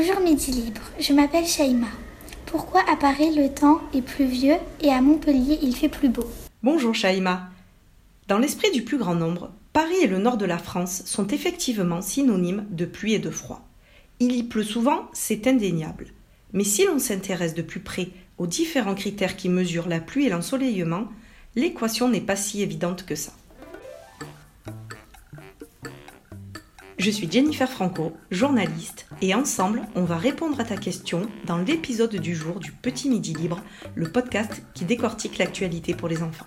Bonjour Midi Libre, je m'appelle Shaima. Pourquoi à Paris le temps est plus vieux et à Montpellier il fait plus beau? Bonjour Shaima. Dans l'esprit du plus grand nombre, Paris et le nord de la France sont effectivement synonymes de pluie et de froid. Il y pleut souvent, c'est indéniable. Mais si l'on s'intéresse de plus près aux différents critères qui mesurent la pluie et l'ensoleillement, l'équation n'est pas si évidente que ça. Je suis Jennifer Franco, journaliste, et ensemble, on va répondre à ta question dans l'épisode du jour du Petit Midi Libre, le podcast qui décortique l'actualité pour les enfants.